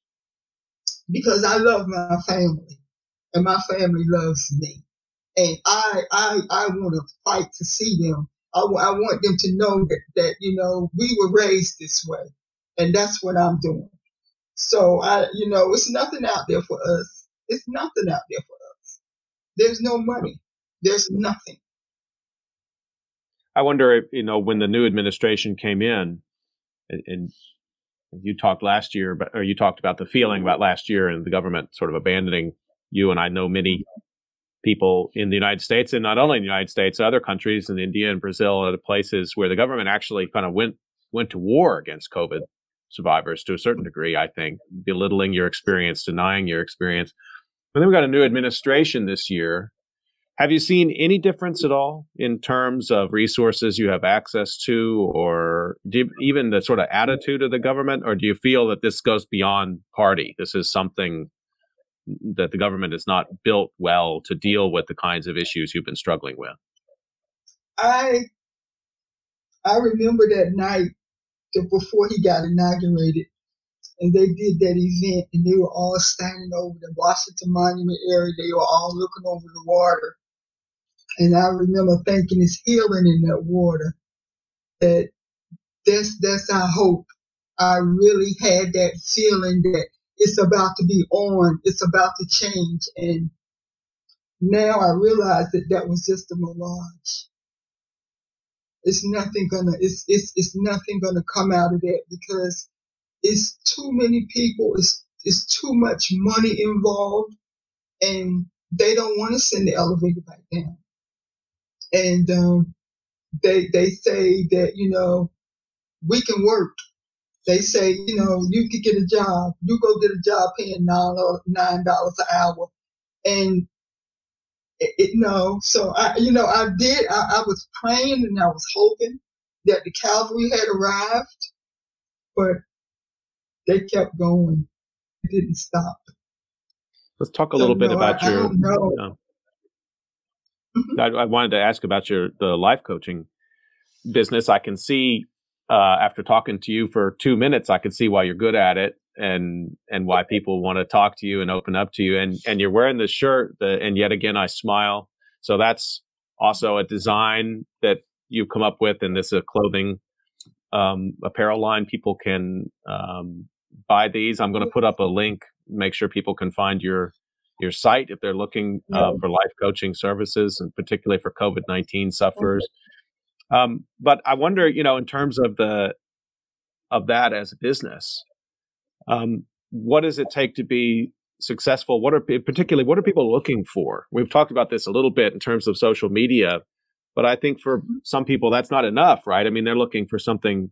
[SPEAKER 2] because I love my family and my family loves me. And I, I, I want to fight to see them. I, I want them to know that, that, you know, we were raised this way and that's what I'm doing. So I, you know, it's nothing out there for us. It's nothing out there for us. There's no money. There's nothing.
[SPEAKER 1] I wonder if, you know, when the new administration came in and, and you talked last year, but, or you talked about the feeling about last year and the government sort of abandoning you. And I know many people in the United States and not only in the United States, other countries in India and Brazil, other places where the government actually kind of went, went to war against COVID survivors to a certain degree, I think, belittling your experience, denying your experience. But then we got a new administration this year have you seen any difference at all in terms of resources you have access to, or you, even the sort of attitude of the government? Or do you feel that this goes beyond party? This is something that the government is not built well to deal with the kinds of issues you've been struggling with?
[SPEAKER 2] I I remember that night before he got inaugurated, and they did that event, and they were all standing over the Washington Monument area. They were all looking over the water, and I remember thinking it's healing in that water. That that's that's our hope. I really had that feeling that it's about to be on, it's about to change, and now I realize that that was just a mirage. It's nothing gonna, it's it's it's nothing gonna come out of that because it's too many people, it's it's too much money involved, and they don't want to send the elevator back down and um, they they say that you know we can work. They say you know you could get a job. You go get a job paying nine nine dollars an hour, and it, it, no. So I you know I did. I, I was praying and I was hoping that the cavalry had arrived, but they kept going. It didn't stop.
[SPEAKER 1] Let's talk a little so, bit no, about I, your. I Mm-hmm. I, I, wanted to ask about your the life coaching business. I can see uh, after talking to you for two minutes, I can see why you're good at it and and why people want to talk to you and open up to you. And and you're wearing this shirt, that, and yet again, I smile. So that's also a design that you've come up with, and this is a clothing um, apparel line. People can um, buy these. I'm going to put up a link. Make sure people can find your your site if they're looking uh, for life coaching services, and particularly for COVID nineteen sufferers. Um, but I wonder, you know, in terms of the of that as a business, um, what does it take to be successful? What are particularly what are people looking for? We've talked about this a little bit in terms of social media, but I think for mm-hmm. some people that's not enough, right? I mean, they're looking for something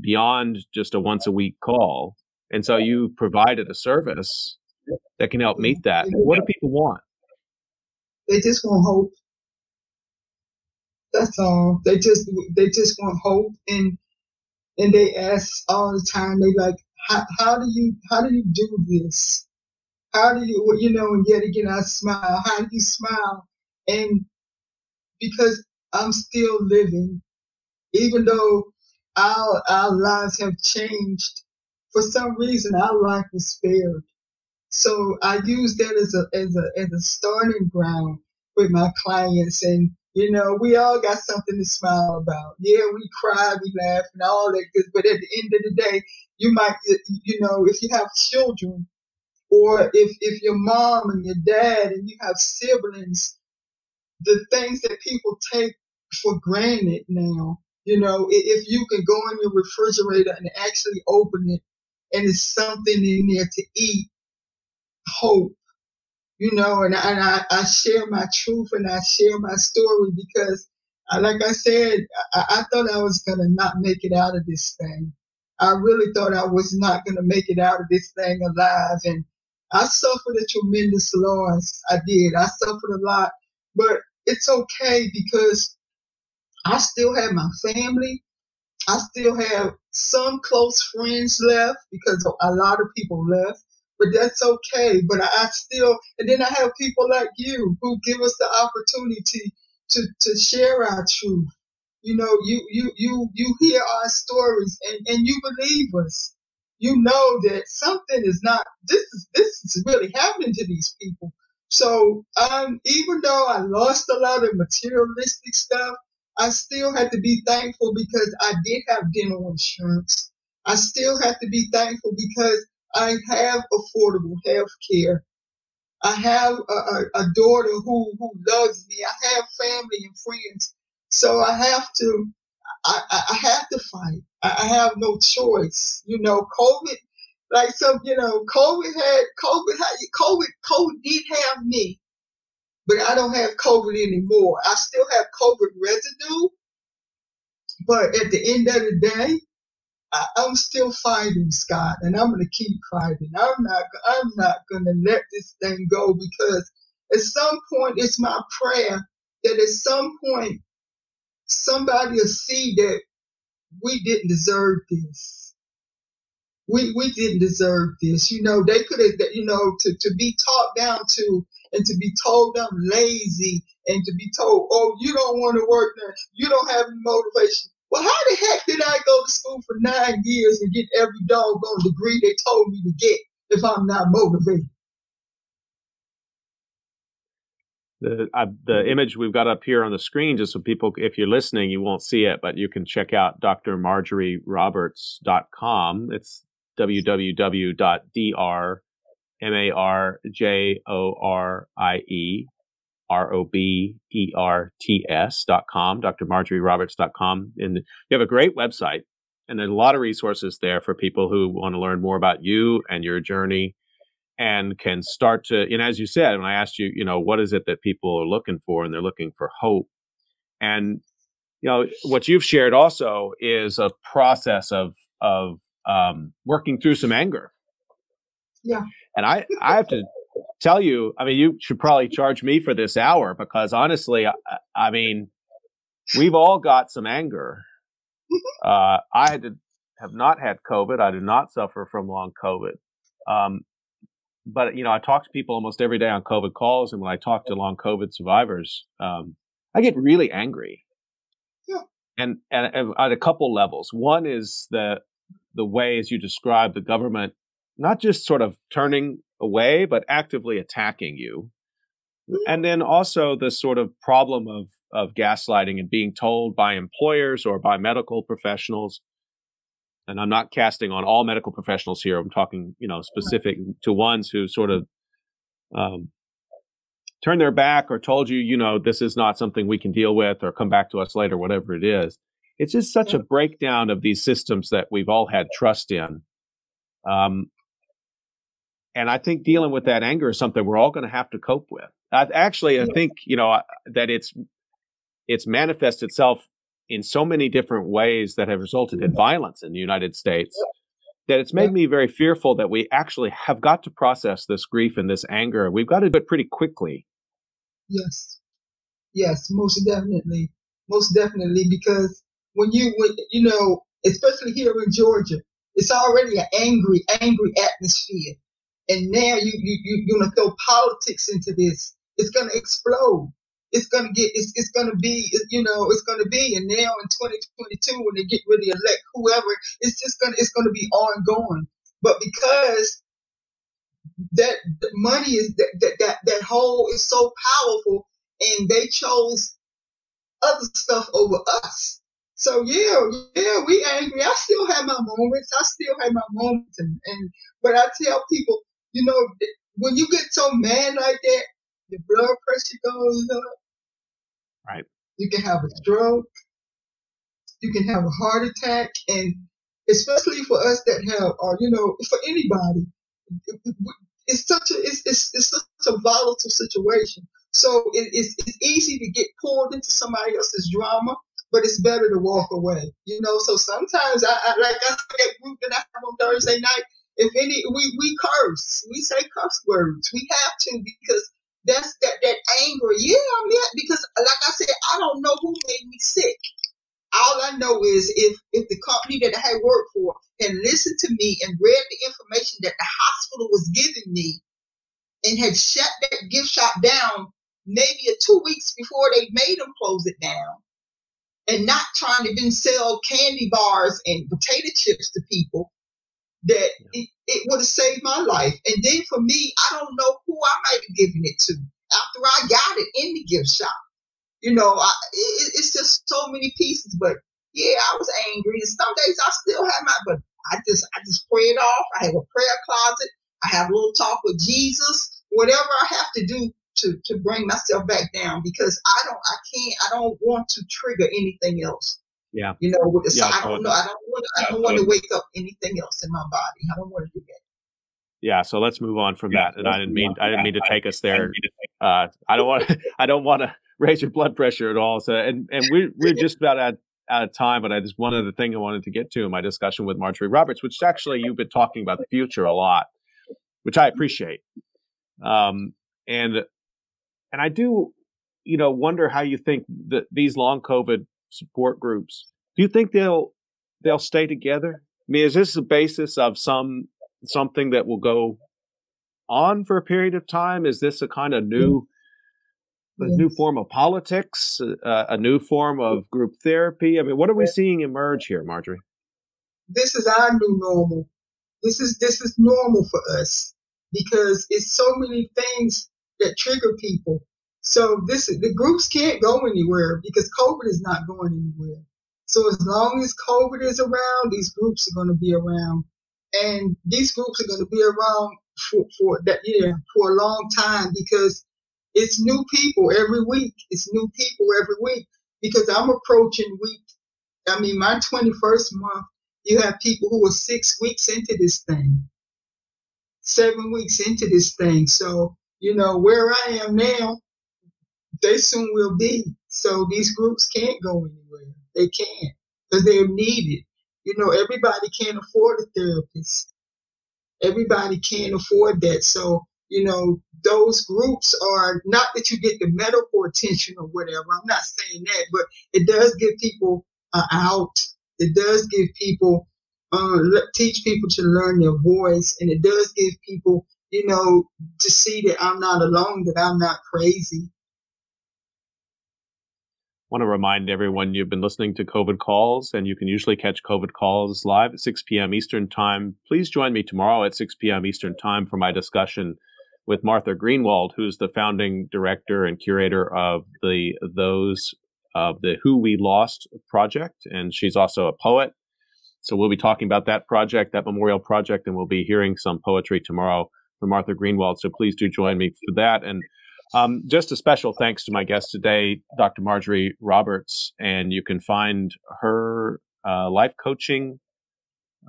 [SPEAKER 1] beyond just a once a week call, and so you provided a service that can help meet that. What do people want?
[SPEAKER 2] They just want hope. That's all. They just they just want hope and and they ask all the time, they like, how, how do you how do you do this? How do you, you know, and yet again, I smile. How do you smile? And because I'm still living, even though our, our lives have changed, for some reason, our life was spared. So I use that as a, as a, as a starting ground with my clients. And, you know, we all got something to smile about. Yeah, we cry, we laugh and all that good. But at the end of the day, you might, you know, if you have children or if, if your mom and your dad and you have siblings, the things that people take for granted now, you know, if you can go in your refrigerator and actually open it and it's something in there to eat, hope, you know, and, and I, I share my truth and I share my story because, uh, like I said, I, I thought I was going to not make it out of this thing. I really thought I was not going to make it out of this thing alive. And I suffered a tremendous loss. I did. I suffered a lot, but it's okay because I still have my family. I still have some close friends left because a lot of people left, but that's okay. But I still, and then I have people like you who give us the opportunity to, to share our truth. You know, you, you, you, you hear our stories and, and you believe us. You know that something is not, this is, this is really happening to these people. So, um, even though I lost a lot of materialistic stuff, I still had to be thankful because I did have dental insurance. I still have to be thankful because I have affordable health care. I have a, a, a, daughter who, who loves me. I have family and friends. So I have to, I, I have to fight. I, have no choice. You know, COVID, like some, you know, COVID had, COVID had, COVID, COVID did have me but I don't have COVID anymore. I still have COVID residue, but at the end of the day, I, am still fighting, Scott, and I'm gonna keep fighting. I'm not, I'm not gonna let this thing go because at some point, it's my prayer that at some point somebody will see that we didn't deserve this we we didn't deserve this. You know, they could have, you know, to, to be talked down to and to be told I'm lazy and to be told, oh, you don't want to work now, you don't have any motivation. Well, how the heck did I go to school for nine years and get every doggone degree they told me to get if I'm not motivated?
[SPEAKER 1] The, uh, the image we've got up here on the screen, just so people, if you're listening, you won't see it, but you can check out drmarjorieroberts.com. It's www.drmarjorieroberts.com, drmarjorieroberts.com. And you have a great website, and there's a lot of resources there for people who want to learn more about you and your journey and can start to, and as you said, when I asked you, you know, what is it that people are looking for, and they're looking for hope. And, you know, what you've shared also is a process of, of um, working through some anger.
[SPEAKER 2] Yeah.
[SPEAKER 1] And I, I have to tell you, I mean, you should probably charge me for this hour because honestly, I, I mean, we've all got some anger. Uh, I had to, have not had COVID. I did not suffer from long COVID. Um, but you know, I talk to people almost every day on COVID calls, and when I talk to long COVID survivors, um, I get really angry.
[SPEAKER 2] Yeah.
[SPEAKER 1] And, and, and at a couple levels. One is the the way, as you describe, the government not just sort of turning away, but actively attacking you. And then also the sort of problem of, of gaslighting and being told by employers or by medical professionals. And I'm not casting on all medical professionals here. I'm talking, you know, specific to ones who sort of um, turn their back or told you, you know, this is not something we can deal with or come back to us later, whatever it is it's just such a breakdown of these systems that we've all had trust in. Um, and I think dealing with that anger is something we're all going to have to cope with. I, actually, I think you know that it's it's manifest itself in so many different ways that have resulted in violence in the United States that it's made me very fearful that we actually have got to process this grief and this anger. We've got to do it pretty quickly.
[SPEAKER 2] Yes, yes, most definitely, most definitely, because when you when, you know, especially here in Georgia, it's already an angry, angry atmosphere. And now you, you, you're going to throw politics into this. It's to explode. It's to get, it's, it's to be, you know, it's to be. And now in 2022, when they get ready to elect whoever, it's just to, it's to be ongoing. But because that money is, that, that, that, that whole is so powerful and they chose other stuff over us. So yeah, yeah, we angry. I still have my moments. I still have my moments, and, and but I tell people, you know, when you get so mad like that, your blood pressure goes up.
[SPEAKER 1] Right.
[SPEAKER 2] You can have a stroke. You can have a heart attack, and especially for us that have, or you know, for anybody, it's such a it's it's, it's such a volatile situation. So it, it's it's easy to get pulled into somebody else's drama, but it's better to walk away. You know. So sometimes I, I like I said that group that I have on Thursday night. If any, we we curse, we say curse words. We have to because that's that that anger. Yeah, I'm yeah, because like I said, I don't know who made me sick. All I know is if if the company that I had worked for had listened to me and read the information that the hospital was giving me and had shut that gift shop down maybe a two weeks before they made them close it down and not trying to then sell candy bars and potato chips to people that it, it would have saved my life. And then for me, I don't know who I might have given it to after I got it in the gift shop. You know, I, it, it's just so many pieces. But yeah, I was angry, and some days I still have my. But I just, I just pray it off. I have a prayer closet. I have a little talk with Jesus. Whatever I have to do to to bring myself back down because I don't, I can't, I don't want to trigger anything else.
[SPEAKER 1] Yeah.
[SPEAKER 2] You know, so yeah, I don't know. I don't want. I don't want to wake up anything else in my body. I don't want to do that.
[SPEAKER 1] Yeah, so let's move on from yeah, that. And I didn't mean I didn't mean to take us there. Uh, I don't want I don't want to raise your blood pressure at all. So and and we're we're just about at out of time, but I just one other thing I wanted to get to in my discussion with Marjorie Roberts, which actually you've been talking about the future a lot, which I appreciate. Um, and and I do, you know, wonder how you think that these long COVID support groups, do you think they'll they'll stay together? I mean, is this the basis of some something that will go on for a period of time? Is this a kind of new a new form of politics, uh, a new form of group therapy? I mean, what are we seeing emerge here, Marjorie?
[SPEAKER 2] This is our new normal. This is this is normal for us because it's so many things that trigger people. So this the groups can't go anywhere because COVID is not going anywhere. So as long as COVID is around, these groups are going to be around, and these groups are going to be around for, for that year for a long time because it's new people every week. It's new people every week because I'm approaching week. I mean, my 21st month, you have people who are six weeks into this thing, seven weeks into this thing. So, you know, where I am now, they soon will be. So these groups can't go anywhere. They can't because they're needed. You know, everybody can't afford a therapist. Everybody can't afford that. So you know, those groups are not that you get the medical attention or whatever. I'm not saying that, but it does give people uh, out. It does give people, uh, teach people to learn their voice, and it does give people, you know, to see that I'm not alone, that I'm not crazy.
[SPEAKER 1] Want to remind everyone you've been listening to COVID Calls, and you can usually catch COVID Calls live at 6 p.m. Eastern Time. Please join me tomorrow at 6 p.m. Eastern Time for my discussion with Martha Greenwald, who's the founding director and curator of the those of the Who We Lost project, and she's also a poet. So we'll be talking about that project, that memorial project, and we'll be hearing some poetry tomorrow from Martha Greenwald. So please do join me for that. And um, just a special thanks to my guest today, Dr. Marjorie Roberts, and you can find her uh, life coaching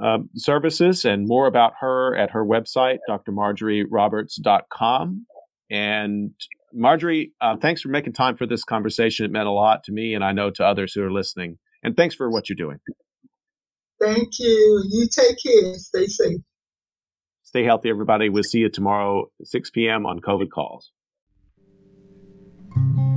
[SPEAKER 1] um, services and more about her at her website, drmarjorieroberts.com. And Marjorie, uh, thanks for making time for this conversation. It meant a lot to me, and I know to others who are listening. And thanks for what you're doing.
[SPEAKER 2] Thank you. You take care. Stay safe.
[SPEAKER 1] Stay healthy, everybody. We'll see you tomorrow, 6 p.m. on COVID Calls thank you